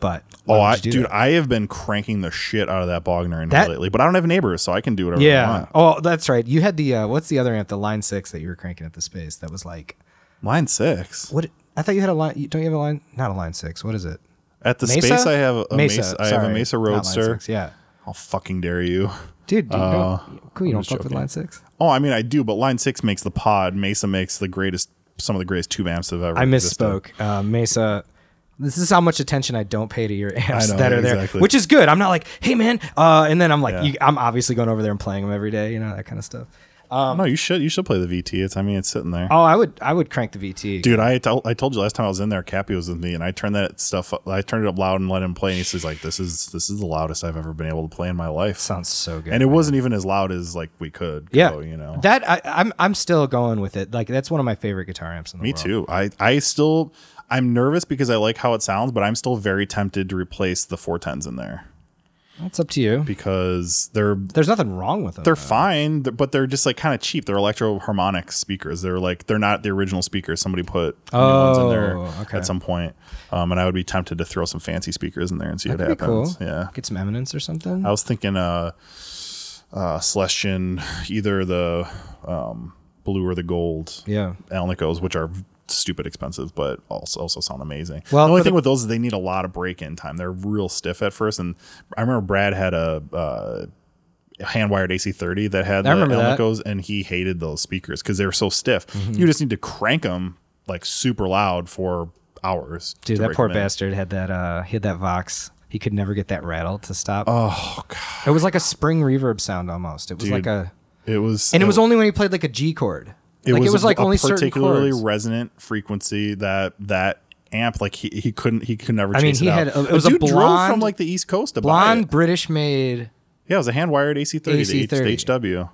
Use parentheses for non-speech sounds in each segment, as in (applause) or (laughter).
But Oh, I, would you do dude, that? I have been cranking the shit out of that Bogner in That- lately, but I don't have neighbors, so I can do whatever I yeah. want. Oh, that's right. You had the uh, what's the other amp? The Line Six that you were cranking at the space. That was like Line six what? I thought you had a line. Don't you have a line? Not a Line Six. What is it? at the Mesa? space. I have a Mesa. I have a. Mesa Roadster. 6, Yeah. How fucking dare you? Dude, you Uh, don't, cool. You don't fuck with. Line Six. Oh, I mean, I do, but Line Six makes the pod. Mesa makes the greatest, some of the greatest tube amps I've ever. I misspoke. Uh, Mesa. This is how much attention I don't pay to your (laughs) amps know, that are there, which is good. I'm not like, hey man, uh, and then I'm like, Yeah. you, I'm obviously going over there and playing them every day, you know that kind of stuff. no, you should. You should play the VT. It's. I mean, it's sitting there. Oh, I would, I would crank the VT. Dude, I, I told you last time I was in there, Cappy was with me, and I turned that stuff up. I turned it up loud and let him play, and he's like, "This is this is the loudest I've ever been able to play in my life." Sounds so good. and it wasn't even as loud as like we could. yeah, go, you know. that I, I'm, I'm still going with it. Like that's one of my favorite guitar amps in the me world. Me too. I I still I'm nervous because I like how it sounds, but I'm still very tempted to replace the 410s in there That's up to you. because they're There's nothing wrong with them. they're though. fine, but they're just like kind of cheap. They're electro harmonic speakers. They're like they're not the original speakers. Somebody put new ones in there Oh, okay. at some point, um, and I would be tempted to throw some fancy speakers in there and see what That'd be happens. cool. Yeah, Get some eminence or something. I was thinking, uh, uh, Celestion, either the um, blue or the gold yeah. Alnicos, which are stupid expensive, but also also sound amazing. Well, the only thing the- with those is they need a lot of break in time. They're real stiff at first, and I remember Brad had a. Uh, hand wired AC30 that had the I that. Mm-hmm. And he hated those speakers because they were so stiff. You just need to crank them like super loud for hours. Dude, that poor bastard had that uh he had that Vox. He could never get that rattle to stop. Oh god, It was like a spring reverb sound almost. It was Dude, like a it was and it was only when he played like a G chord. It like was, it was a- like a only particularly resonant frequency that that amp like he, he couldn't he could never I mean, he it had a- it was a drove blonde- from like the east coast to buy Blonde it. British made yeah it was a hand wired AC30, the, AC30. HW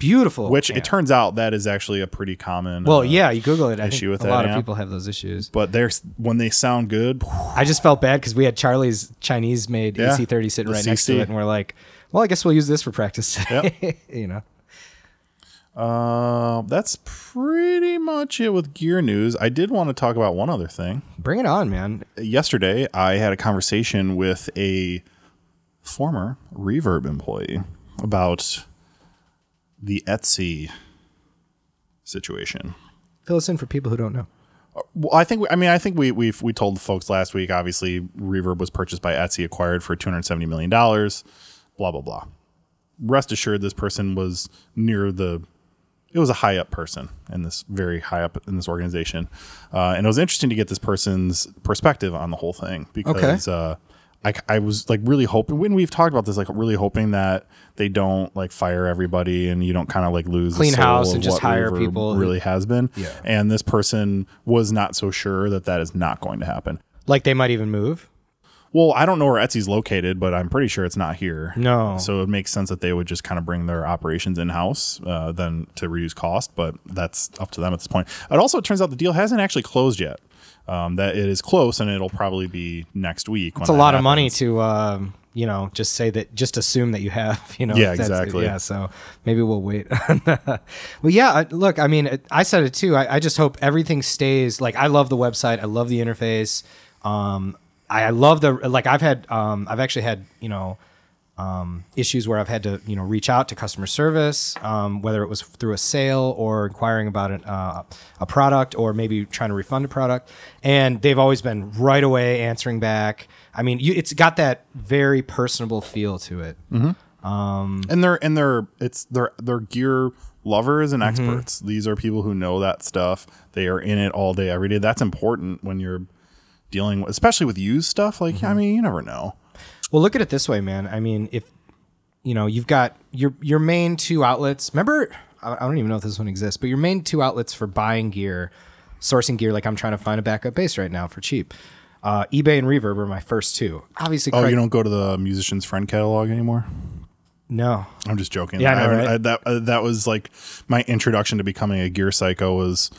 beautiful. which amp. it turns out that is actually a pretty common Well, uh, yeah, you Google it. I issue with a lot of people have those issues. but there's when they sound good I just felt bad because we had Charlie's Chinese made Yeah, AC30 sitting the right next to it, and we're like, well, I guess we'll use this for practice today. (laughs) you know. Uh, that's pretty much it with gear news i did want to talk about one other thing Bring it on, man. yesterday I had a conversation with a former Reverb employee about the Etsy situation. Fill us in for people who don't know. Well, I think I mean I think we we we told the folks last week. Obviously, Reverb was purchased by Etsy, acquired for two hundred seventy million dollars. Blah blah blah. Rest assured, this person was near the. It was a high up person in this very high up in this organization, uh, and it was interesting to get this person's perspective on the whole thing because uh, I I was like really hoping when we've talked about this, like really hoping that they don't like fire everybody and you don't kind of like lose the Clean house and just hire people Really has been, Yeah. and this person was not so sure that that is not going to happen. Like they might even move. Well, I don't know where Etsy's located, but I'm pretty sure it's not here. No. So it makes sense that they would just kind of bring their operations in house, uh, then to reduce cost. But that's up to them at this point. It also turns out the deal hasn't actually closed yet. Um, that it is close, and it'll probably be next week. It's a lot of money to, um, you know, just say that, just assume that you have, (laughs) you know. Yeah, exactly. Yeah, so maybe we'll wait. (laughs) well, yeah, look, I mean, I said it too. I, I just hope everything stays like I love the website. I love the interface. Um, I, love the like. I've had, um, I've actually had, you know, um, issues where I've had to, you know, reach out to customer service, um, whether it was through a sale or inquiring about an, uh, a product or maybe trying to refund a product, and they've always been right away answering back. I mean, you, it's got that very personable feel to it. and they're and they're it's they're they're gear lovers Mm-hmm. and experts. These are people who know that stuff. They are in it all day, every day. That's important when you're dealing, with, especially with used stuff. Like Mm-hmm. I mean, you never know. Well, look at it this way, man. I mean, if you know, you've got your your main two outlets. Remember, I don't even know if this one exists, but your main two outlets for buying gear, sourcing gear. Like I'm trying to find a backup bass right now for cheap. Uh, eBay and Reverb are my first two. Obviously, Oh, Craig- you don't go to the musician's friend catalog anymore. no. I'm just joking. Yeah, know, right? I- that uh, that was like my introduction to becoming a gear psycho was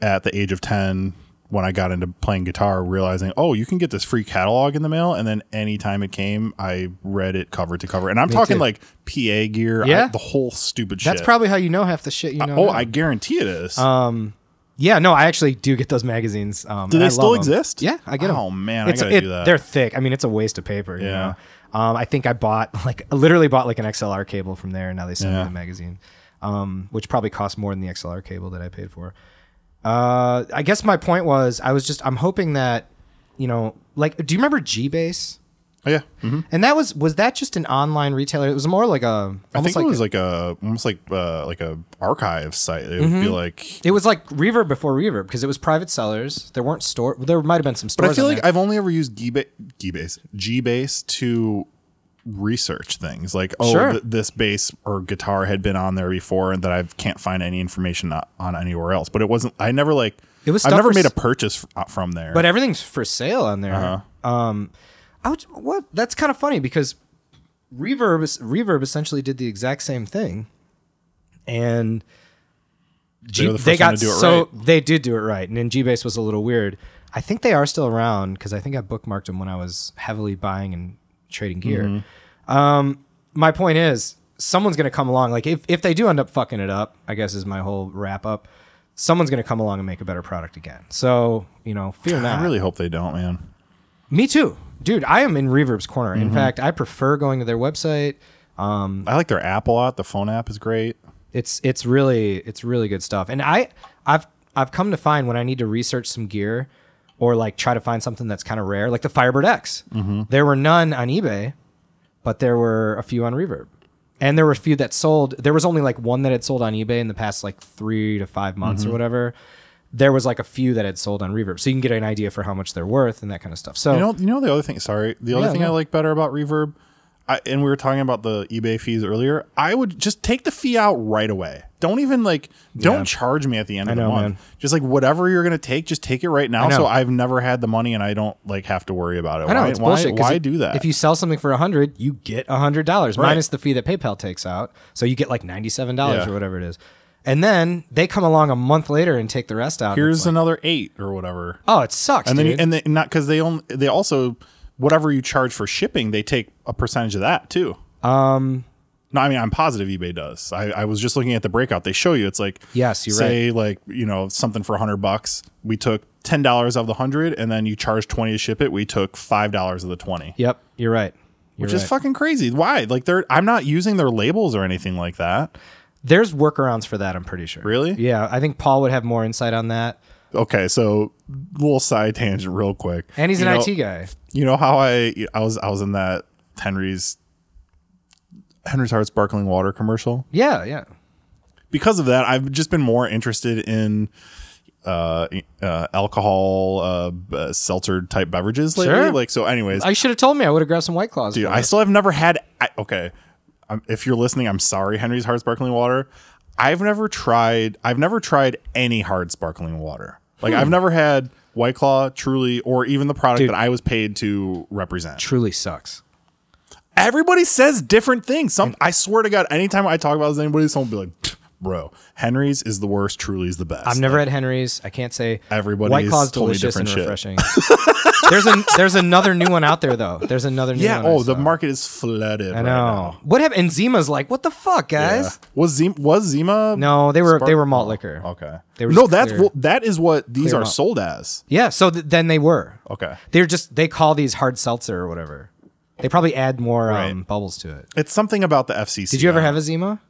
at the age of ten when I got into playing guitar, realizing oh you can get this free catalog in the mail, and then anytime it came, I read it cover to cover, and I'm talking too. like PA gear, I- Yeah? the whole stupid shit. That's probably how you know half the shit you know. oh, now. I guarantee it is. Um, Yeah, no, I actually do get those magazines. Um, Do they I still exist? Yeah, I get them. Oh, man, I gotta it, do that. They're thick. I mean, it's a waste of paper. You Yeah. know? Um, I think I bought (laughs) like literally bought like an XLR cable from there, and now they send Yeah. me the magazine, um, which probably costs more than the XLR cable that I paid for. Uh, I guess my point was I was just I'm hoping that you know like do you remember G Base? Oh, yeah. hmm And that was was that just an online retailer? It was more like a I think like it was a- like a almost like uh, like a archive site. It would Mm-hmm. be like. it was like Reverb before Reverb because it was private sellers. There weren't store. There might have been some stores. But I feel like there. I've only ever used G Base G Base to research things like oh Sure. th- this bass or guitar had been on there before and that I can't find any information on anywhere else. But it wasn't. I never like. It was I've never made a purchase uh, from there. but everything's for sale on there. Uh-huh. Um, I would what? That's kind of funny because Reverb is- Reverb essentially did the exact same thing, and G, were the they got to do it so right. they did do it right, and then Gbase was a little weird. I think they are still around because I think I bookmarked them when I was heavily buying and trading gear. Mm-hmm. Um, my point is, someone's gonna come along. Like if if they do end up fucking it up, I guess is my whole wrap up. Someone's gonna come along and make a better product again. So you know, fear not. I really hope they don't, man. Me too, dude. I am in Reverb's corner. Mm-hmm. In fact, I prefer going to their website. Um, I like their app a lot. The phone app is great. it's it's really it's really good stuff. And I I've I've come to find when I need to research some gear or like try to find something that's kind of rare, like the Firebird X. Mm-hmm. There were none on eBay, but there were a few on Reverb. And there were a few that sold. There was only like one that had sold on eBay in the past like three to five months Mm-hmm. or whatever. There was like a few that had sold on Reverb, so you can get an idea for how much they're worth and that kind of stuff. So You know, you know the other thing. Sorry, the other Yeah, thing I no. like better about Reverb, I, and we were talking about the eBay fees earlier. I would just take the fee out right away. Don't even like, don't Yeah. charge me at the end of know, the month. man. Just like whatever you're gonna take, just take it right now. So I've never had the money, and I don't like have to worry about it. I know why, it's why, Why it- do that? If you sell something for a hundred, you get a hundred dollars Right. minus the fee that PayPal takes out, so you get like ninety seven dollars Yeah. or whatever it is. And then they come along a month later and take the rest out. Here's like, another eight or whatever, oh, it sucks, and then dude. and they, not because they only they also whatever you charge for shipping, they take a percentage of that too. um, No, I mean I'm positive eBay does. I, I was just looking at the breakout. They show you it's like Yes, you're say like you know something for hundred bucks. We took ten dollars of the hundred, and then you charge twenty to ship it. We took five dollars of the twenty, yep, you're right. You're which is fucking crazy. Why? Like they're I'm not using their labels or anything like that. There's workarounds for that. I'm pretty sure. Really? Yeah, I think Paul would have more insight on that. Okay, so little side tangent, real quick. And he's You an know- IT guy. You know how I I was I was in that Henry's Henry's Hard Sparkling Water commercial. Yeah, yeah. because of that, I've just been more interested in uh, uh alcohol uh, uh seltzer type beverages lately Sure. like so anyways I should have told me. I would have grabbed some White Claws. dude i still have never had I, okay um, if you're listening i'm sorry henry's hard sparkling water i've never tried i've never tried any hard sparkling water like i've never had white claw truly or even the product Hmm. Dude. that i was paid to represent truly sucks. everybody says different things some i swear to god anytime i talk about this to anybody someone will be like bro henry's is the worst truly is the best I've never had Henry's. I can't say Everybody's White Claw's delicious and different refreshing. there's a there's another new one out there though. There's another new Yeah. one. Oh, the market is flooded. I right know. now. What happened? And Zima's like, what the fuck, Yeah. guys? Was Zima? Was Zima? No, they were Spark- they were malt liquor. Okay. They were no, that's what that is what these are malt. sold as. Yeah, so th- then they were. Okay. They're just they call these hard seltzer or whatever. They probably add more Right. um, bubbles to it. It's something about the FCC. Did you ever have a Zima?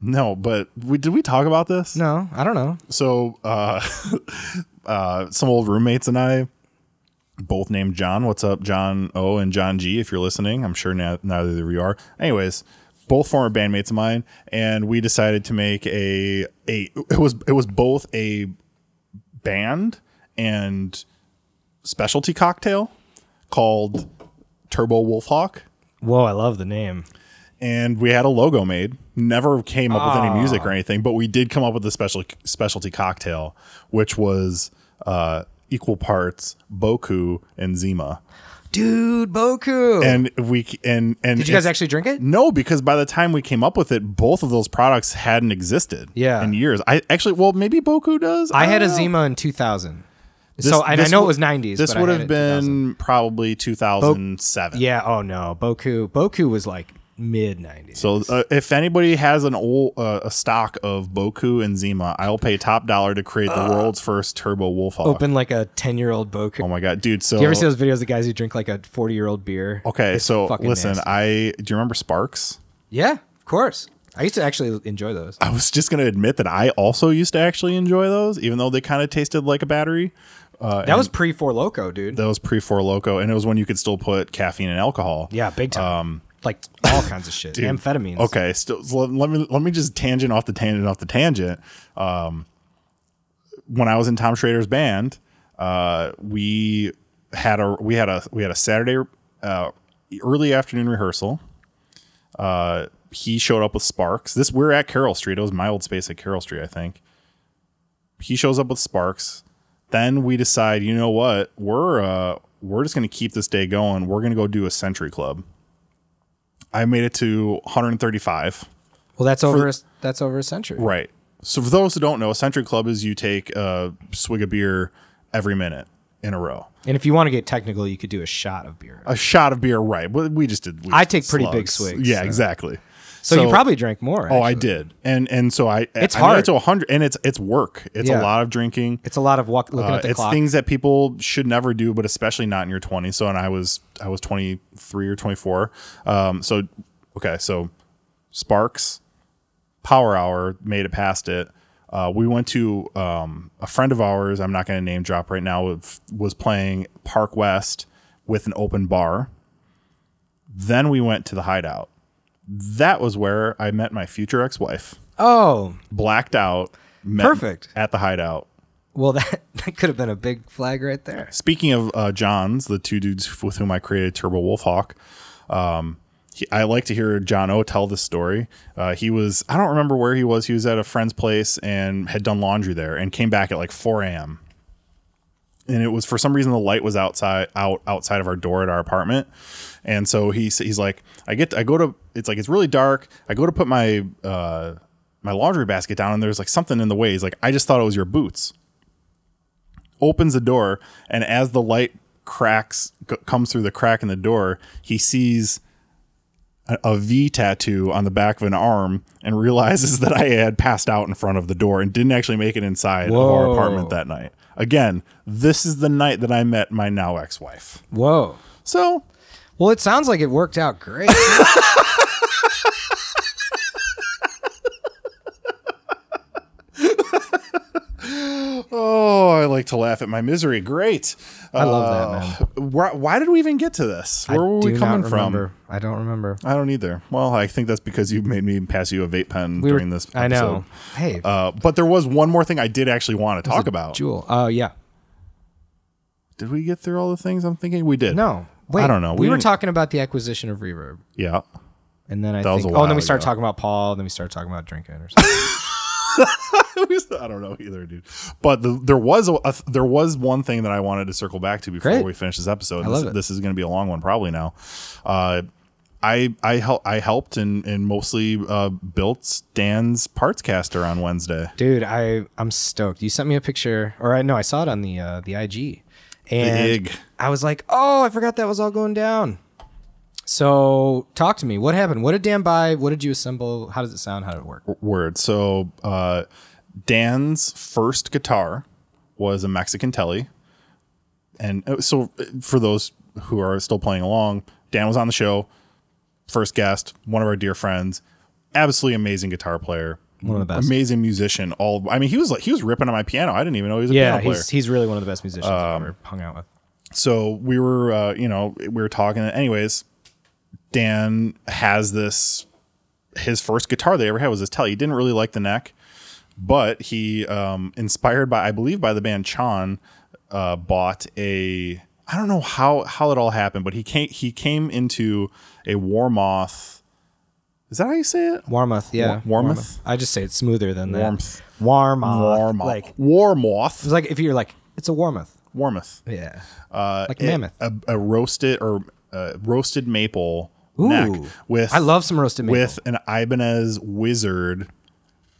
No, but we did we talk about this? No, I don't know. So, uh, (laughs) uh, some old roommates and I, both named John. What's up, John O and John G? If you're listening, I'm sure na- neither of you are. Anyways, both former bandmates of mine, and we decided to make a a. It was it was both a band and specialty cocktail called Turbo Wolfhawk Whoa, I love the name. And we had a logo made. Never came up with any music Ah. or anything, but we did come up with a special specialty cocktail, which was uh, equal parts Boku and Zima. Dude, Boku. And we and and Did you guys actually drink it? No, because by the time we came up with it, both of those products hadn't existed. Yeah. in years. I actually, well, maybe Boku does. I had a know. Zima in 2000. This- so I this know w- it was 90s. This but I would have it 2000. been probably 2007. Yeah. Oh no, Boku. Boku was like mid '90s. So uh, if anybody has an old uh, a stock of Boku and Zima, I'll pay top dollar to create the world's first turbo Wolfhawk. open like a 10 year old Boku. Oh my god, dude! So Do you ever see those videos of guys who drink like a 40 year old beer? okay, It's so listen, nasty. I do you remember Sparks? yeah, of course. I used to actually enjoy those. I was just gonna admit that I also used to actually enjoy those, even though they kind of tasted like a battery. Uh, That was pre Four Loco, dude. that was pre Four Loco, and it was when you could still put caffeine and alcohol. yeah, big time. Like all kinds of shit. Amphetamines. Okay, still so let, let me let me just tangent off the tangent off the tangent. Um, when I was in Tom Schrader's band, uh, we had a we had a we had a Saturday uh, early afternoon rehearsal. Uh, he showed up with Sparks. This we're at Carroll Street. It was my old space at Carroll Street, I think. He shows up with Sparks. Then we decide, you know what? We're uh, we're just gonna keep this day going. We're gonna go do a Century Club. I made it to 135. Well, that's over. a, that's over a century. Right. So for those who don't know, a Century Club is you take a swig of beer every minute in a row. And if you want to get technical, you could do a shot of beer. A shot of beer, right? But we just did. we I take pretty big swigs, Yeah, so- exactly. So, you probably drank more. Oh, I did, and and so I It's I hard. it to 100, and it's it's work. It's Yeah. a lot of drinking. It's a lot of walk, looking Uh, at the it's clock. things that people should never do, but especially not in your 20s. So, and I was I was 23 or 24. Um, so okay, so Sparks, Power Hour made it past it. Uh, we went to um, a friend of ours. I'm not going to name drop right now. Was playing Park West with an open bar. Then we went to the Hideout. That was where I met my future ex-wife. oh, Blacked out. Perfect. at the Hideout. well, that, (laughs) that could have been a big flag right there. Speaking of uh, Johns, the two dudes with whom I created Turbo Wolfhawk, um, he, I like to hear John O tell this story. Uh, he was, I don't remember where he was. He was at a friend's place and had done laundry there and came back at like 4 a.m. And it was for some reason the light was outside out outside of our door at our apartment, and so he's he's like I get I go to it's like it's really dark. I go to put my uh, my laundry basket down and there's like something in the way. He's like I just thought it was your boots opens the door, and as the light cracks c- comes through the crack in the door, he sees a, a V tattoo on the back of an arm and realizes (laughs) that I had passed out in front of the door and didn't actually make it inside of our apartment that night. Again, this is the night that I met my now ex-wife. Whoa. So Well, it sounds like it worked out great. (laughs) Oh, I like to laugh at my misery. Great. I love that, man. Why, why did we even get to this? Where I were we coming from? I don't remember. I don't either. Well, I think that's because you made me pass you a vape pen We were- during this. Episode. I know. Hey, Uh, but there was one more thing I did actually want to talk about. Jewel. Oh, yeah. Did we get through all the things I'm thinking? We did. No. Wait. I don't know. We, We were talking about the acquisition of Reverb. Yeah. And then I That think, oh, and then we started talking about Paul. Then we started talking about drinking or something. (laughs) (laughs) I don't know either, dude. But the, there was a, a- there was one thing that I wanted to circle back to before Great. we finish this episode. I love this, it. this is going to be a long one, probably now. Uh, I I help I helped and and mostly uh, built Dan's parts caster on Wednesday. Dude, I I'm stoked. You sent me a picture, or I no, I saw it on the uh, the IG, and Big. I was like, oh, I forgot that was all going down. So talk to me. What happened? What did Dan buy? What did you assemble? How does it sound? How did it work? word. So uh, Dan's first guitar was a Mexican Telly, and uh, so uh, for those who are still playing along, Dan was on the show, first guest, one of our dear friends, absolutely amazing guitar player. One of the best. amazing musician. All I mean, he was like he was ripping on my piano. I didn't even know he was a Yeah, piano player. he's he's really one of the best musicians I've Um, ever hung out with. so we were uh, you know we were talking anyways dan has this his first guitar they ever had was this telly he didn't really like the neck but he um, inspired by i believe by the band Chon uh, bought a i don't know how how it all happened but he came he came into a warmoth is that how you say it Warmoth, yeah. War- Warmouth? I just say it smoother than that. warmth Warmouth. warmoth Like warmoth it's like if you're like it's a Warmoth. Warmoth. Yeah. uh, Like mammoth. a, a roasted or uh, roasted maple Ooh. neck with I love some roasted maple. with an Ibanez Wizard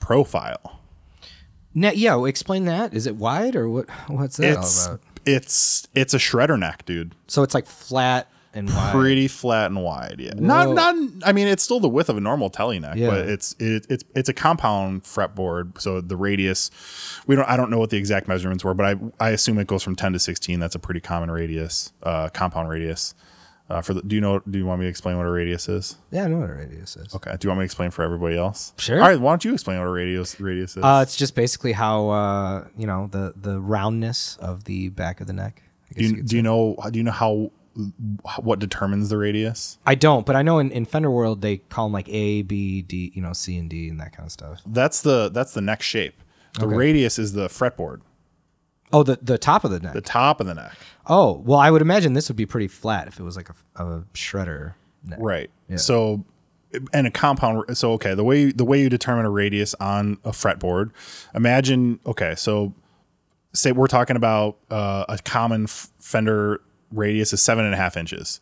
profile. Now, yeah, explain that. Is it wide or what? What's that It's all about? it's it's a shredder neck, dude. So it's like flat. and wide. pretty flat and wide. Yeah, not Whoa. not. I mean, it's still the width of a normal telly neck, Yeah. but it's it, it's it's a compound fretboard. So the radius, we don't. I don't know what the exact measurements were, but I I assume it goes from ten to sixteen. That's a pretty common radius, uh, compound radius. Uh, for the, do you know? Do you want me to explain what a radius is? Yeah, I know what a radius is. Okay. Do you want me to explain for everybody else? Sure. All right. Why don't you explain what a radius radius is? Uh, it's just basically how uh, you know the the roundness of the back of the neck. I do guess you, do you know? Do you know how? What determines the radius? I don't, but I know in, in Fender world they call them like A, B, D, you know, C and D and that kind of stuff. That's the that's the neck shape. The Okay. radius is the fretboard, Oh, the the top of the neck. the top of the neck. oh, well, I would imagine this would be pretty flat if it was like a, a shredder neck. Right. Yeah. So and a compound so okay, the way the way you determine a radius on a fretboard, imagine okay, so say we're talking about uh, a common f- fender radius is seven and a half inches.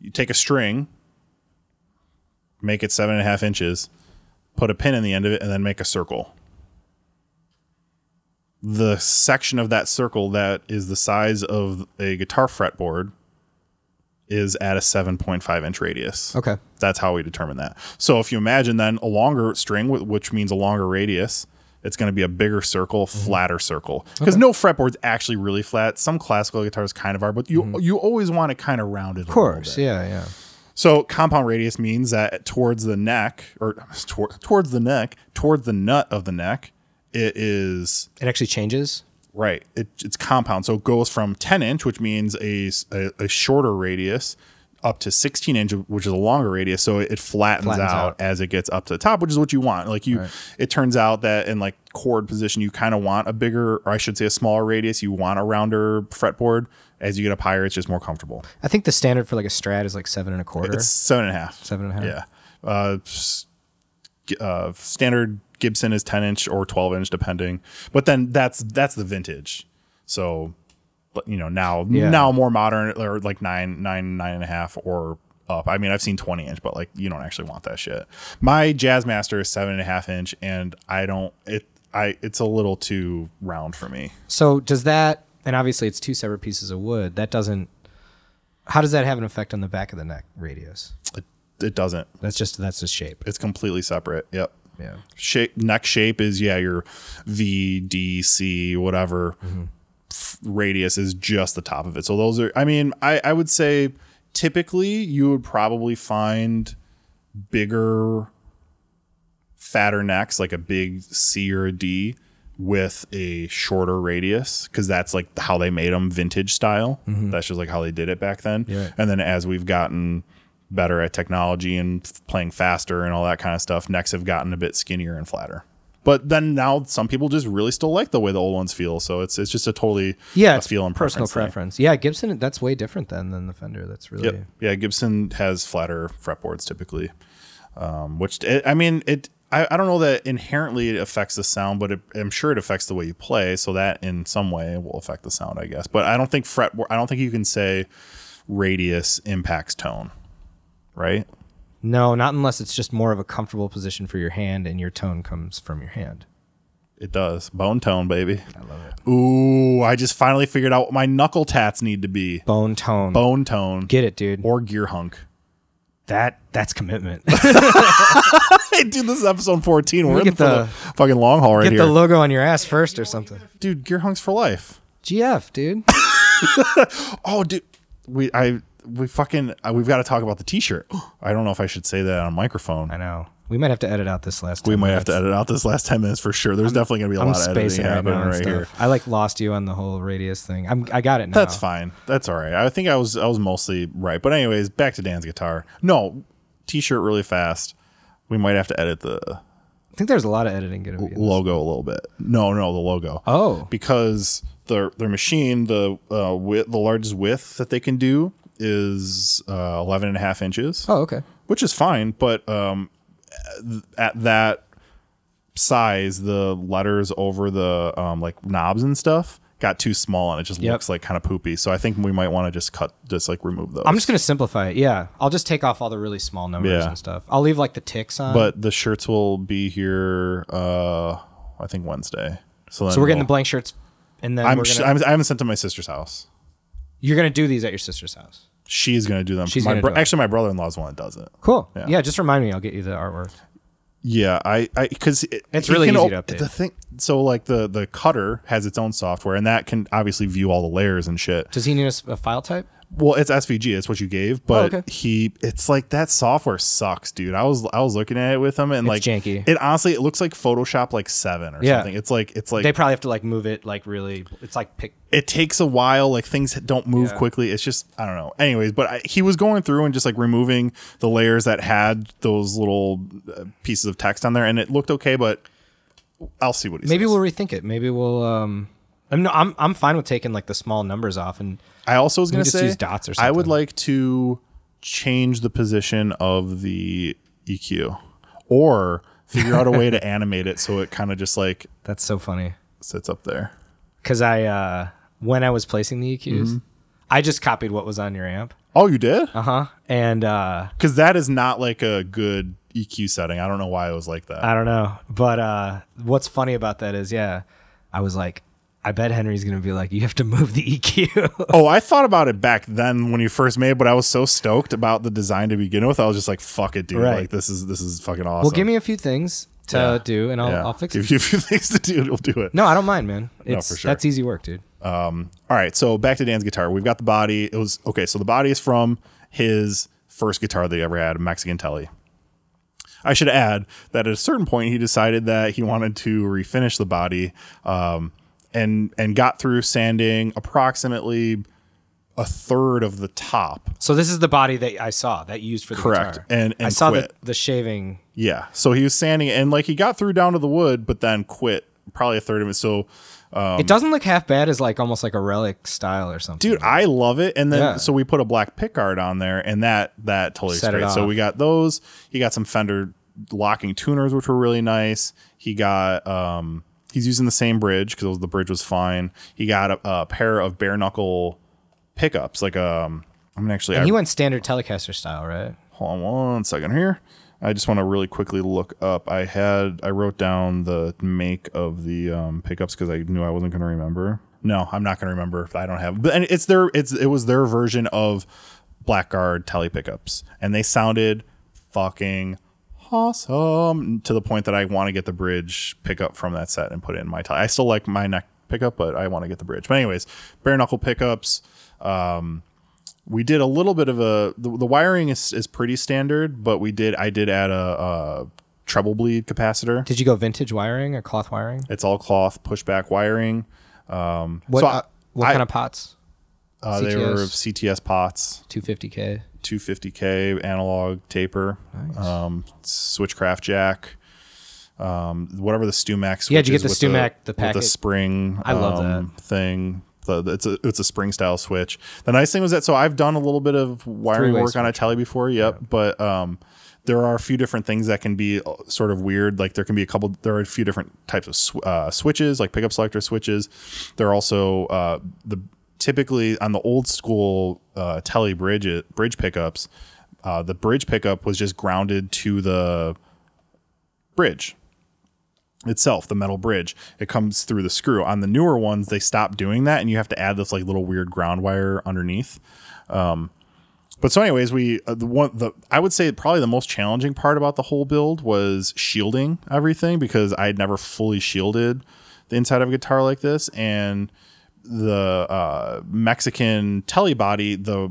You take a string, make it seven and a half inches, put a pin in the end of it, and then make a circle. The section of that circle that is the size of a guitar fretboard is at a 7.5 inch radius. Okay. That's how we determine that. So if you imagine then a longer string, which means a longer radius, it's going to be a bigger circle, Mm-hmm. flatter circle. Because no fretboard's actually really flat. Some classical guitars kind of are, but you you always want it kind of rounded. Mm-hmm. Of course. Yeah. Yeah. So compound radius means that towards the neck, or tor- towards the neck, towards the nut of the neck, it is It actually changes. Right. It, it's compound. So it goes from 10 inch, which means a a shorter radius, up to 16 inch, which is a longer radius. So it, it flattens, Flattens out, out. as it gets up to the top, which is what you want. Like you, it turns out that in like chord position, you kind of want a bigger, or I should say a smaller radius. You want a rounder fretboard. As you get up higher, it's just more comfortable. I think the standard for like a Strat is like seven and a quarter. It's seven and a half. Seven and a half. Yeah. Uh, uh, standard Gibson is 10 inch or 12 inch, depending. But then that's that's the vintage. So, but, you know, now Yeah. now more modern or like nine, nine, nine and a half or up. I mean, I've seen 20 inch, but like you don't actually want that shit. My Jazzmaster is seven and a half inch, and I don't it. I it's a little too round for me. So does that? And obviously, it's two separate pieces of wood. That doesn't. How does that have an effect on the back of the neck radius? It, it doesn't. That's just that's the shape. It's completely separate. Yep. Yeah. shape neck shape is yeah your V D C whatever mm-hmm. F- radius is just the top of it. So those are I mean I I would say typically you would probably find bigger fatter necks like a big C or a D with a shorter radius because that's like how they made them vintage style. Mm-hmm. That's just like how they did it back then. Yeah. And then as we've gotten better at technology and playing faster and all that kind of stuff, necks have gotten a bit skinnier and flatter. But then now some people just really still like the way the old ones feel. So it's it's just a totally Yeah, a it's feel and personal preference. preference. Yeah, Gibson. That's way different than than the Fender. That's really. Yep. Yeah, Gibson has flatter fretboards typically, um, which it, I mean it. I, I don't know that inherently it affects the sound, but it, I'm sure it affects the way you play. So that in some way will affect the sound, I guess. But I don't think fret. I don't think you can say radius impacts tone, right? No, not unless it's just more of a comfortable position for your hand, and your tone comes from your hand. It does. Bone tone, baby. I love it. Ooh, I just finally figured out what my knuckle tats need to be. Bone tone. Bone tone Get it, dude. or gear hunk. that that's commitment. (laughs) (laughs) Hey, dude, this is episode 14. We're in for the, the- fucking long haul right Get here. Get the logo on your ass first or something. dude, gear hunks for life. GF, dude. (laughs) Oh, dude, we I we fucking uh, we've got to talk about the t-shirt. (gasps) I don't know if I should say that on a microphone. I know. We might have to edit out this last. We 10 might have to edit out this last 10 minutes for sure. There's definitely going to be a I'm lot of editing spacing right happening now and right stuff. here. I like lost you on the whole radius thing. I'm I got it now. That's fine. That's all right. I think I was I was mostly right. But anyways, back to Dan's guitar. No, t-shirt really fast. We might have to edit the I think there's a lot of editing going to be. in this. logo a little bit. No, no, the logo. Oh, because their their machine the uh, width, the largest width that they can do is uh, 11 and a half inches oh, okay. which is fine but um, at that size the letters over the um, like knobs and stuff got too small and it just Yep. looks like kind of poopy so i think we might want to just cut just like remove those I'm just gonna simplify it. Yeah, I'll just take off all the really small numbers Yeah. and stuff. I'll leave like the ticks on. but the shirts will be here uh i think wednesday so, then so we're getting we'll- the blank shirts, and then I'm, we're sh- I'm i haven't sent to my sister's house you're gonna do these at your sister's house. She's gonna do them. She's my gonna bro- do it. actually my brother in law is the one that does it. Cool. Yeah. Yeah. just remind me. I'll get you the artwork. Yeah, I, I, because it, It's really easy to update. The thing, so like the the cutter has its own software, and that can obviously view all the layers and shit. Does he need a, s- a file type? Well, it's SVG. It's what you gave, but Oh, okay. he, it's like that software sucks, dude. I was I was looking at it with him, and like janky. It honestly, it looks like Photoshop like seven or Yeah. something. It's like it's like They probably have to like move it like really. It's like pick. it takes a while. Like things don't move Yeah. quickly. It's just I don't know. Anyways, but I, he was going through and just like removing the layers that had those little uh, pieces of text on there, and it looked okay. But I'll see what he Maybe says. we'll rethink it. Maybe we'll. um I'm no, I'm I'm fine with taking like the small numbers off and I also was going to just say use dots or something. I would like to change the position of the EQ, or figure out a way to (laughs) animate it so it kind of just like that's so funny sits up there. because I uh when I was placing the EQs, Mm-hmm. I just copied what was on your amp. Oh, you did? Uh huh. And uh Because that is not like a good EQ setting. I don't know why it was like that. I don't know, but uh what's funny about that is yeah, I was like, I bet Henry's gonna be like, you have to move the EQ. (laughs) Oh, I thought about it back then when you first made, but I was so stoked about the design to begin with. I was just like, "Fuck it, dude! Right. Like this is this is fucking awesome." well, give me a few things to Yeah. do, and I'll, Yeah. I'll fix Give it. you a few (laughs) things to do. we'll do it. No, I don't mind, man. It's for sure. that's easy work, dude. Um, All right, so back to Dan's guitar. We've got the body. It was okay. So the body is from his first guitar that he ever had, a Mexican Telly. I should add that at a certain point he decided that he wanted to refinish the body, um, and and got through sanding approximately a third of the top. So this is the body that I saw that you used for the Correct. guitar. And- and I saw the, the shaving. Yeah. So he was sanding and like he got through down to the wood, but then quit probably a third of it. So it doesn't look half bad as like almost like a relic style or something. dude i love it and then Yeah. so we put a black pick guard on there and that that totally Set it straight so we got those he got some fender locking tuners which were really nice he got um he's using the same bridge because the bridge was fine. He got a, a pair of bare knuckle pickups like um i'm actually And I, he went standard Telecaster style, right? hold on one second here. I just want to really quickly look up. I had i wrote down the make of the um, pickups because i knew i wasn't going to remember. No i'm not going to remember if i don't have but and it's their it's it was their version of blackguard tele pickups and they sounded fucking awesome to the point that i want to get the bridge pickup from that set and put it in my tie. i still like my neck pickup but i want to get the bridge but anyways bare knuckle pickups we did a little bit of a the, the wiring is, is pretty standard but we did i did add a, a treble bleed capacitor Did you go vintage wiring or cloth wiring? it's all cloth pushback wiring um What so uh, what I- kind of pots? Uh, they were CTS? cts pots 250k. 250k analog taper um switchcraft jack um whatever the StewMac Yeah, did you get the with StewMac, the with packet? the spring I love um, thing the, the- it's a it's a spring style switch. The nice thing was that so I've done a little bit of wiring Three-way work on a telly before. Yep, but um, there are a few different things that can be uh, sort of weird. Like there can be a couple. There are a few different types of sw- uh, switches, like pickup selector switches. There are also uh, the typically on the old school uh, telly bridge bridge pickups. Uh, the bridge pickup was just grounded to the bridge itself, the metal bridge. It comes through the screw. On the newer ones, they stopped doing that, and you have to add this like little weird ground wire underneath. Um, but so, anyways, we uh, the one the I would say probably the most challenging part about the whole build was shielding everything because I had never fully shielded the inside of a guitar like this, and the uh, Mexican telly body, the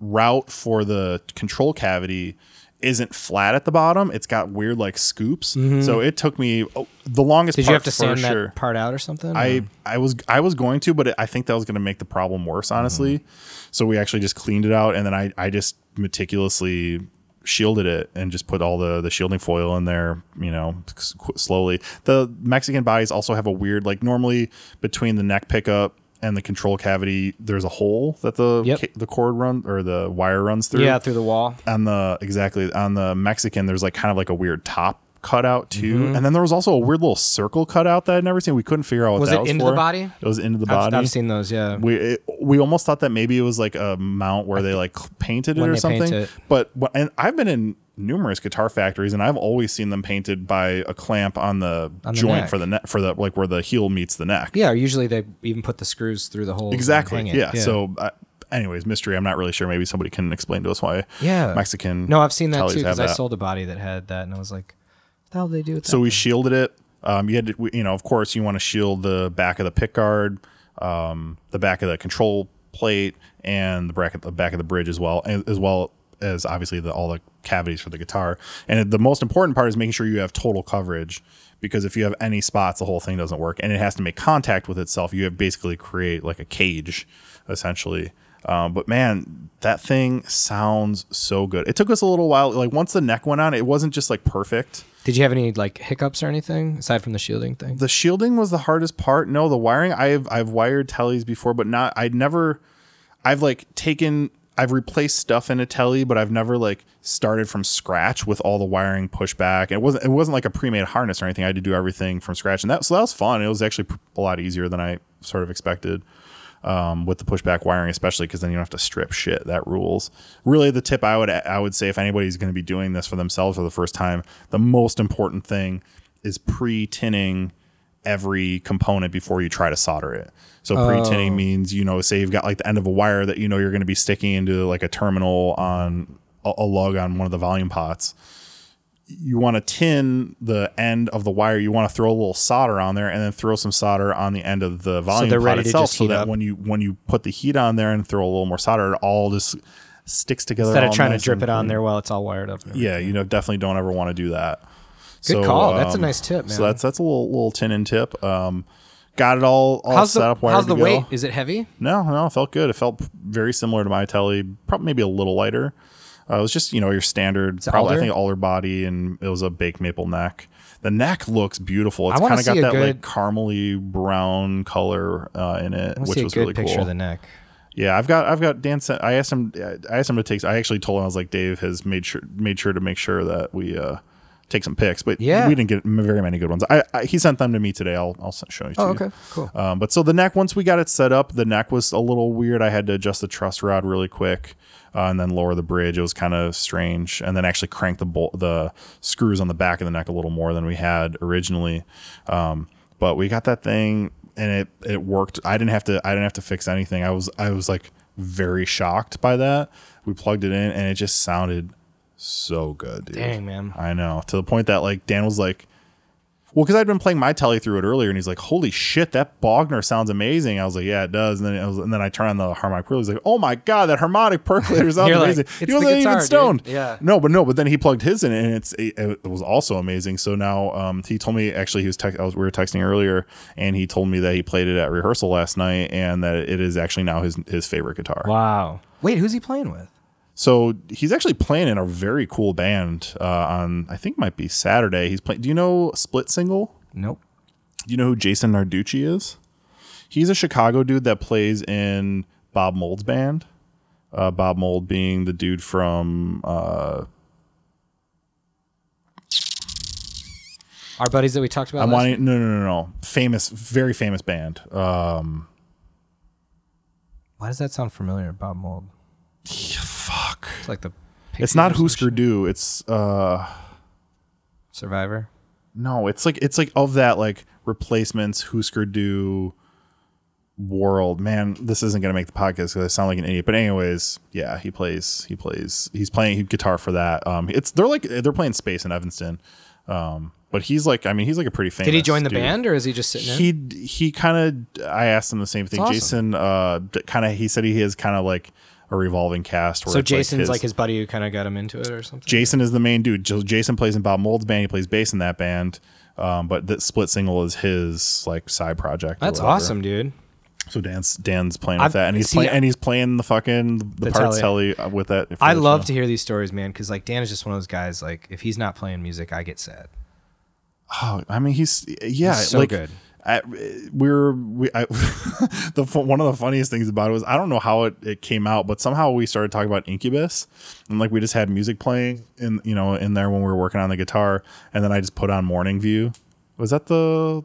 route for the control cavity isn't flat at the bottom. It's got weird like scoops. So it took me oh, the longest. Part. Did you have to sand sure. that part out or something? I or- I was I was going to, but it, I think that was going to make the problem worse, honestly. Mm-hmm. So we actually just cleaned it out, and then I I just meticulously shielded it and just put all the the shielding foil in there, you know, slowly. The Mexican bodies also have a weird like normally between the neck pickup and the control cavity, there's a hole that the Yep. ca- the cord run or the wire runs through yeah, through the wall. on the exactly on the Mexican, there's like kind of like a weird top cutout too, Mm-hmm. and then there was also a weird little circle cutout that I'd never seen. We couldn't figure out what Was that it was into for. the body? It was into the I've, body. I've seen those. Yeah. we it, we almost thought that maybe it was like a mount where they like painted it or something. it. But and I've been in numerous guitar factories and I've always seen them painted by a clamp on the On the joint neck. for the neck for the like where the heel meets the neck. Yeah. Usually they even put the screws through the hole. Exactly. it. Yeah. So, I, anyways, mystery. I'm not really sure. Maybe somebody can explain to us why. Yeah. Mexican. No, I've seen that too because I sold a body that had that, and I was like, "What the hell do they do with that?" So we shielded it. Um, you had to, we- you know, of course, you want to shield the back of the pick guard, um, the back of the control plate, and the back of the back of the bridge as well, as well as obviously the, all the cavities for the guitar. And the most important part is making sure you have total coverage, because if you have any spots, the whole thing doesn't work, and it has to make contact with itself. You have basically create like a cage, essentially. Um, but man, that thing sounds so good. It took us a little while. Like once the neck went on, it wasn't just like perfect. Did you have any like hiccups or anything aside from the shielding thing? the shielding was the hardest part. No, the wiring I've I've wired tellies before, but not I'd never I've like taken I've replaced stuff in a telly, but I've never like started from scratch with all the wiring pushback. It wasn't it wasn't like a pre-made harness or anything. I had to do everything from scratch, and that so that was fun. It was actually a lot easier than I sort of expected. Um, with the pushback wiring, especially because then you don't have to strip shit. That rules. Really, the tip I would I would say if anybody's going to be doing this for themselves for the first time, the most important thing is pre-tinning every component before you try to solder it. So pre-tinning oh. means you know, say you've got like the end of a wire that you know you're going to be sticking into like a terminal on a, a lug on one of the volume pots. You want to tin the end of the wire. You want to throw a little solder on there, and then throw some solder on the end of the volume they're pot itself, so that up. when you when you put the heat on there and throw a little more solder, it all just sticks together. Instead of trying nice to drip it on there while it's all wired up. Yeah, you know, definitely don't ever want to do that. Good call. That's a nice tip, So that's that's a little little tin and tip. Um, got it all all How's set the up. how's the go. weight? Is it heavy? No, no, it felt good. It felt very similar to my telly, probably maybe a little lighter. Uh, it was just you know your standard, probably I alder? think alder body, and it was a baked maple neck. The neck looks beautiful. It's I kind of got that like good- caramely brown color uh, in it, I which see was good really picture cool. of the neck. Yeah, I've got I've got Dan. Sent, I asked him. I asked him to take. I actually told him I was like Dave has made sure made sure to make sure that we uh, take some pics, but Yeah. we didn't get very many good ones. I, I he sent them to me today. I'll I'll show you. Oh, you. okay, cool. Um, but so the neck, once we got it set up, the neck was a little weird. I had to adjust the truss rod really quick, uh, and then lower the bridge. It was kind of strange, and then actually crank the bolt, the screws on the back of the neck a little more than we had originally. Um, but we got that thing, and it it worked. I didn't have to. I didn't have to fix anything. I was I was like very shocked by that. We plugged it in, and it just sounded so good, dude. Dang, man. I know. To the point that like Dan was like, well, because I'd been playing my telly through it earlier, and he's like, "Holy shit, that Bogner sounds amazing." I was like, "Yeah, it does." And then I was, and then I turn on the harmonic percolator. He's like, "Oh my god, that harmonic percolator (laughs) sounds You're like, amazing." "It's he wasn't guitar, even dude." stoned. Yeah. No, but no, but then he plugged his in, and it's it, it was also amazing. So now um, he told me actually he was, tex- I was we were texting earlier, and he told me that he played it at rehearsal last night, and that it is actually now his his favorite guitar. Wow. Wait, who's he playing with? So he's actually playing in a very cool band uh, on I think might be Saturday. He's playing. Do you know Split Single? Nope. Do you know who Jason Narducci is? He's a Chicago dude that plays in Bob Mould's band. Uh, Bob Mould being the dude from uh, Our buddies that we talked about. I'm last- wanting no no no no famous very famous band. Um, Why does that sound familiar? Bob Mould. It's like the. it's not Husker. Du. It's uh Survivor. no, it's like it's like of that like replacements Husker Du world. Man, this isn't gonna make the podcast because I sound like an idiot. But anyways, yeah, he plays he plays he's playing guitar for that. Um, it's they're like they're playing Space in Evanston. Um, but he's like I mean he's like a pretty famous. Did he join the dude. band or is he just sitting in? He he kind of I asked him the same thing. awesome. Jason uh kind of he said he is kind of like a revolving cast. Where so Jason's like his, buddy who kind of got him into it or something. Jason is the main dude. Jason plays in Bob Mould's band. He plays bass in that band. Um, but the split single is his like side project. That's awesome, dude. So Dan's Dan's playing with I've- that, and he's playing and he's playing the fucking the, The parts telly. telly uh, with that. I love show. to hear these stories, man, because like Dan is just one of those guys. Like if he's not playing music, I get sad. Oh, I mean, he's yeah, He's so like, good. I, we're we I, (laughs) the one of the funniest things about it was I don't know how it, it came out, but somehow we started talking about Incubus, and like we just had music playing in you know in there when we were working on the guitar, and then I just put on Morning View. Was that the?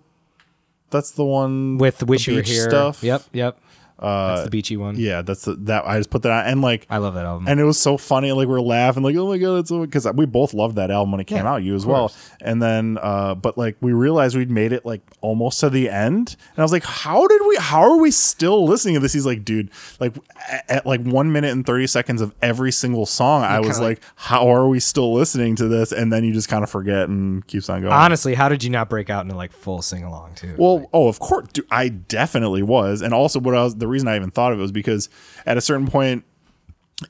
That's the one With Wish the You Were Here stuff. Yep, yep. That's the beachy one. Yeah, that's the, that. I just put that on, and like, I love that album. and it was so funny. Like we are laughing, like, oh my god, it's so because we both loved that album when it came Yeah, out. You as well. And then, uh, but like we realized we'd made it like almost to the end, and I was like, how did we? How are we still listening to this? He's like, dude, like at, at like one minute and thirty seconds of every single song, I was kinda like, how are we still listening to this? And then you just kind of forget and keeps on going. Honestly, how did you not break out into like full sing along too? Well, oh, of course, dude, I definitely was, and also what I was the reason I even thought of it was because at a certain point,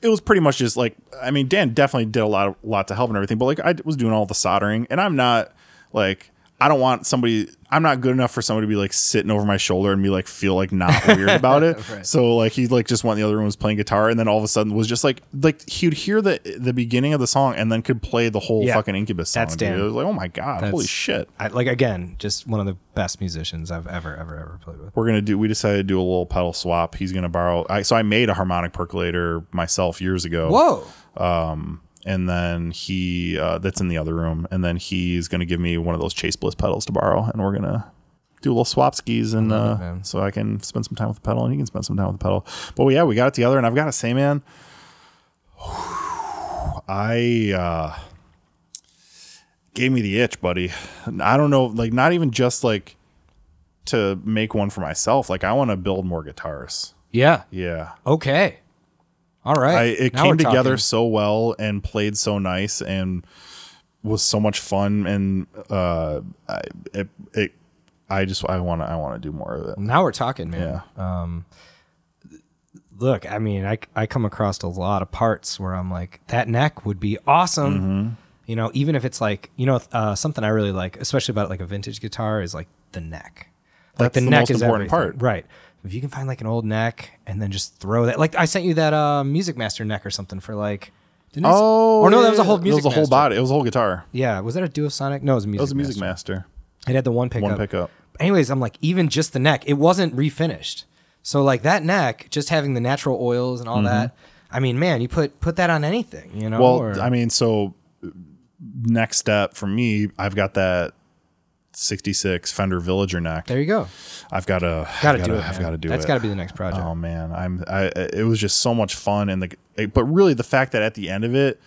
it was pretty much just like I mean, Dan definitely did a lot of lot to help and everything, but like I was doing all the soldering, and I'm not like I don't want somebody. I'm not good enough for somebody to be like sitting over my shoulder and be like feel like not (laughs) weird about it. Right. So like he like just went in the other room was playing guitar, and then all of a sudden was just like like he would hear the the beginning of the song and then could play the whole Yeah. fucking Incubus song. That's dude. Dan. It was like oh my god, holy That's- shit. I, like again, just one of the best musicians I've ever ever ever played with. we're gonna do we decided to do a little pedal swap he's gonna borrow I, so i made a harmonic percolator myself years ago Whoa! Um, and then he uh, that's in the other room and then he's gonna give me one of those chase bliss pedals to borrow and we're gonna do a little swap skis and it, uh, so i can spend some time with the pedal and he can spend some time with the pedal. But yeah we got it together and i've got to say man (sighs) i uh gave me the itch buddy. I don't know like not even just like to make one for myself. Like i want to build more guitars. Yeah. yeah. Okay. All right. I, it Now came together talking. so well and played so nice and was so much fun and uh I, it, it I just I want to I want to do more of it. Now we're talking, man. Yeah. Look, I mean, I I come across a lot of parts where I'm like, that neck would be awesome. Mm-hmm. You know, even if it's like, you know, uh, something I really like, especially about like a vintage guitar, is like the neck. Like That's the, the neck most is important everything. part. right? If you can find like an old neck and then just throw that, like I sent you that uh, Music Master neck or something for like, didn't it- Oh, or no, that was a yeah, whole It Music was a whole Master. body. It was a whole guitar. Yeah, was that a Duosonic? No, it was a Music. It was a music Master. master. It had the one pickup. One pickup. Anyways, I'm like, even just the neck, it wasn't refinished. So like that neck, just having the natural oils and all that. I mean, man, you put put that on anything, you know. Mm-hmm. Well, or- I mean, so next step for me, I've got that 66 Fender Villager neck. there you go. I've got to Got to do it. I've got to do That's it. That's got to be the next project. Oh man, I'm I it was just so much fun and the but really the fact that at the end of it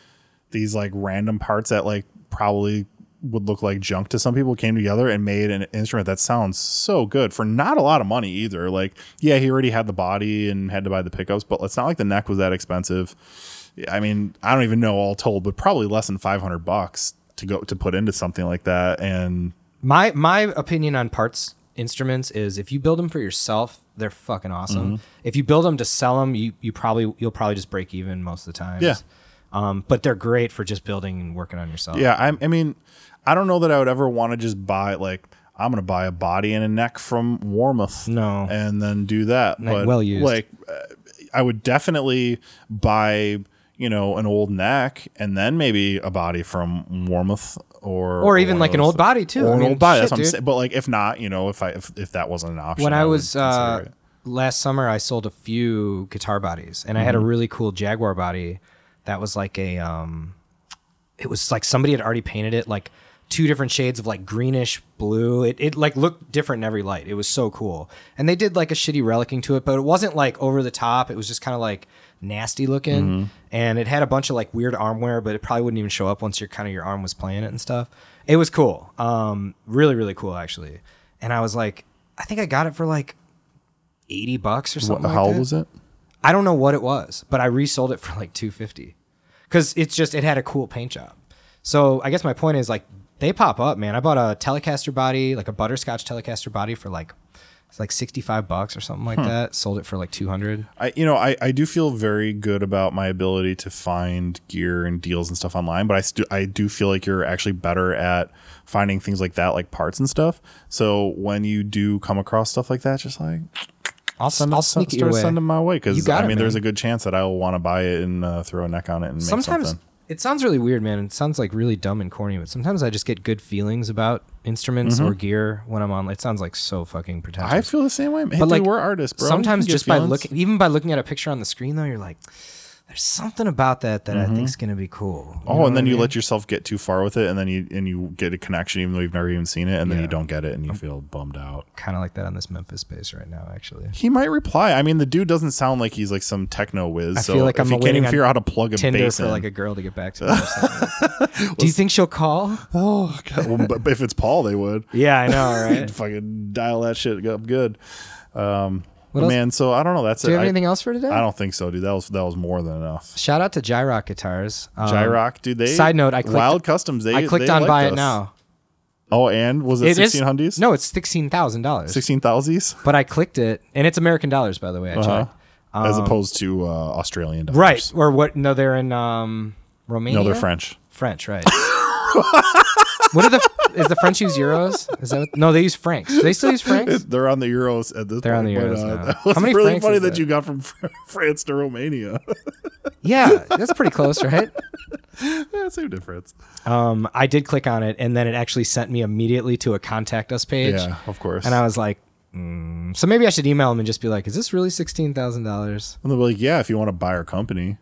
these like random parts that like probably would look like junk to some people came together and made an instrument that sounds so good for not a lot of money either. Like yeah, he already had the body and had to buy the pickups, but it's not like the neck was that expensive. I mean, I don't even know all told, but probably less than 500 bucks to go to put into something like that and My my opinion on parts instruments is if you build them for yourself, they're fucking awesome. Mm-hmm. If you build them to sell them, you you probably you'll probably just break even most of the time. Yeah. Um, but they're great for just building and working on yourself. Yeah, I, I mean, I don't know that I would ever want to just buy like I'm gonna buy a body and a neck from Warmoth. No. and then do that. Like, but well used. Like, uh, I would definitely buy you know an old neck and then maybe a body from Warmoth or Or even like an old body too. or I an mean, old body. shit, that's what I'm dude. saying. But like, if not, you know, if I if, if that wasn't an option, when I, would was uh, consider it. last summer, I sold a few guitar bodies, and I had a Mm-hmm. really cool Jaguar body that was like a um, it was like somebody had already painted it like two different shades of like greenish blue. It it like looked different in every light. It was so cool, and they did like a shitty relicing to it, but it wasn't like over the top. It was just kind of like nasty looking, Mm-hmm. and it had a bunch of like weird armware, but it probably wouldn't even show up once your kind of your arm was playing it and stuff. It was cool, um, really really cool actually, and I was like, I think I got it for like. 80 bucks or something like how old that. was it? I don't know what it was, but I resold it for like 250 cuz it's just it had a cool paint job. So, I guess my point is like they pop up, man. I bought a Telecaster body, like a butterscotch Telecaster body for like it's like 65 bucks or something like that. Sold it for like 200. I you know I, I do feel very good about my ability to find gear and deals and stuff online, but I stu- I do feel like you're actually better at finding things like that, like parts and stuff. So when you do come across stuff like that, just like I'll, send, I'll send, sneak it your start sending my way You because I it, mean there's a good chance that I will want to buy it and uh, throw a neck on it and make Sometimes something. It sounds really weird, man. It sounds like really dumb and corny, but sometimes I just get good feelings about instruments or gear when I'm on. It sounds like so fucking pretentious. Mm-hmm. I feel the same way. Hey, but dude, like we're artists, bro. Sometimes just by feelings. looking, even by looking at a picture on the screen, though, you're like, There's something about that that I think is gonna be cool. You Oh, and then I you mean? let yourself get too far with it, and then you and you get a connection even though you've never even seen it, and then Yeah. you don't get it, and you feel bummed out. kind of like that on this Memphis bass right now, actually. He might reply. I mean, the dude doesn't sound like he's like some techno whiz. I so feel like if I'm he can't waiting even figure out how to plug a Tinder bass for in, like a girl to get back to. Or (laughs) something. Do you think she'll call? oh, God. Well, but if it's Paul, they would. Yeah, I know, right? (laughs) fucking dial that shit up good. Um, What else- man, so I don't know. That's Do you it. have I, anything else for today? I don't think so, dude. That was that was more than enough. Shout out to Gyrock Guitars. Um, Gyrock, dude. They side note, I clicked- Wild Customs. They I clicked they on buy us. it now. Oh, and was it, It sixteen hundreds? No, it's sixteen thousand dollars. sixteen thousands. But I clicked it, and it's American dollars, by the way. I Uh-huh. checked. As opposed to uh, Australian dollars. Right, or what? No, they're in um, Romania. No, they're French. French, right? (laughs) (laughs) what are the? Is the French use euros? Is that? What, no, they use francs. Do they still use francs? (laughs) They're on the euros at this They're on point. the but, euros uh, now. That was How many really francs funny that? you got from France to Romania. (laughs) Yeah, that's pretty close, right? (laughs) yeah, same difference. Um, I did click on it, and then it actually sent me immediately to a contact us page. Yeah, of course. And I was like, mm. so maybe I should email them and just be like, is this really sixteen thousand dollars? and they'll be like, yeah, if you want to buy our company,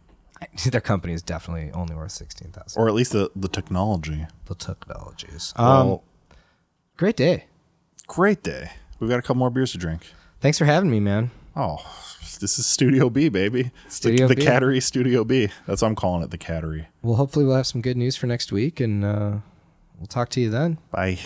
(laughs) Their company is definitely only worth sixteen thousand. or at least the, the technology. The technologies. Um, well, great day. great day. We've got a couple more beers to drink. Thanks for having me, man. Oh, this is Studio B, baby. Studio the, B. The Cattery Studio B. That's what I'm calling it, the Cattery. Well, hopefully we'll have some good news for next week, and uh, we'll talk to you then. Bye.